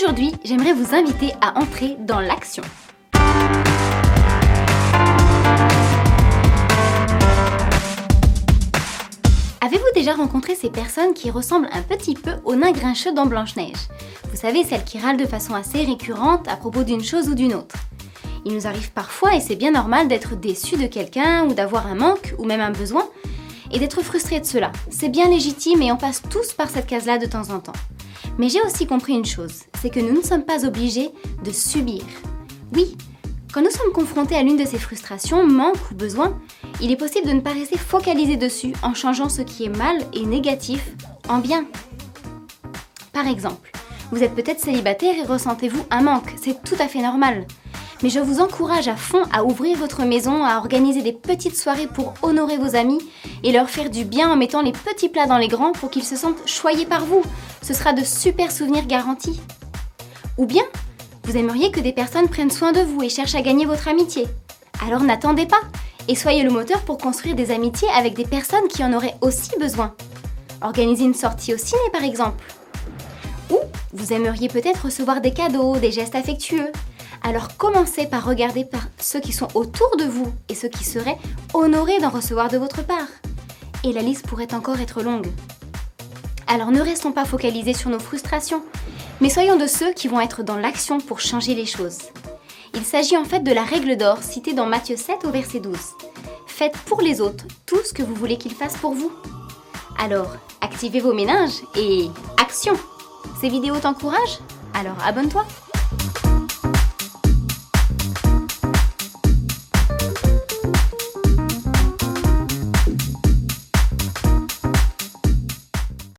Aujourd'hui, j'aimerais vous inviter à entrer dans l'action. Avez-vous déjà rencontré ces personnes qui ressemblent un petit peu aux nains grincheux dans Blanche-Neige? Vous savez, celles qui râlent de façon assez récurrente à propos d'une chose ou d'une autre. Il nous arrive parfois, et c'est bien normal, d'être déçu de quelqu'un ou d'avoir un manque ou même un besoin, et d'être frustré de cela. C'est bien légitime et on passe tous par cette case-là de temps en temps. Mais j'ai aussi compris une chose, c'est que nous ne sommes pas obligés de subir. Oui, quand nous sommes confrontés à l'une de ces frustrations, manque ou besoin, il est possible de ne pas rester focalisé dessus en changeant ce qui est mal et négatif en bien. Par exemple, vous êtes peut-être célibataire et ressentez-vous un manque, c'est tout à fait normal. Mais je vous encourage à fond à ouvrir votre maison, à organiser des petites soirées pour honorer vos amis et leur faire du bien en mettant les petits plats dans les grands pour qu'ils se sentent choyés par vous. Ce sera de super souvenirs garantis. Ou bien, vous aimeriez que des personnes prennent soin de vous et cherchent à gagner votre amitié. Alors n'attendez pas et soyez le moteur pour construire des amitiés avec des personnes qui en auraient aussi besoin. Organisez une sortie au ciné par exemple. Ou vous aimeriez peut-être recevoir des cadeaux, des gestes affectueux. Alors commencez par regarder par ceux qui sont autour de vous et ceux qui seraient honorés d'en recevoir de votre part. Et la liste pourrait encore être longue. Alors ne restons pas focalisés sur nos frustrations, mais soyons de ceux qui vont être dans l'action pour changer les choses. Il s'agit en fait de la règle d'or citée dans Matthieu 7 au verset 12. Faites pour les autres tout ce que vous voulez qu'ils fassent pour vous. Alors, activez vos méninges et action Ces vidéos t'encouragent? Alors abonne-toi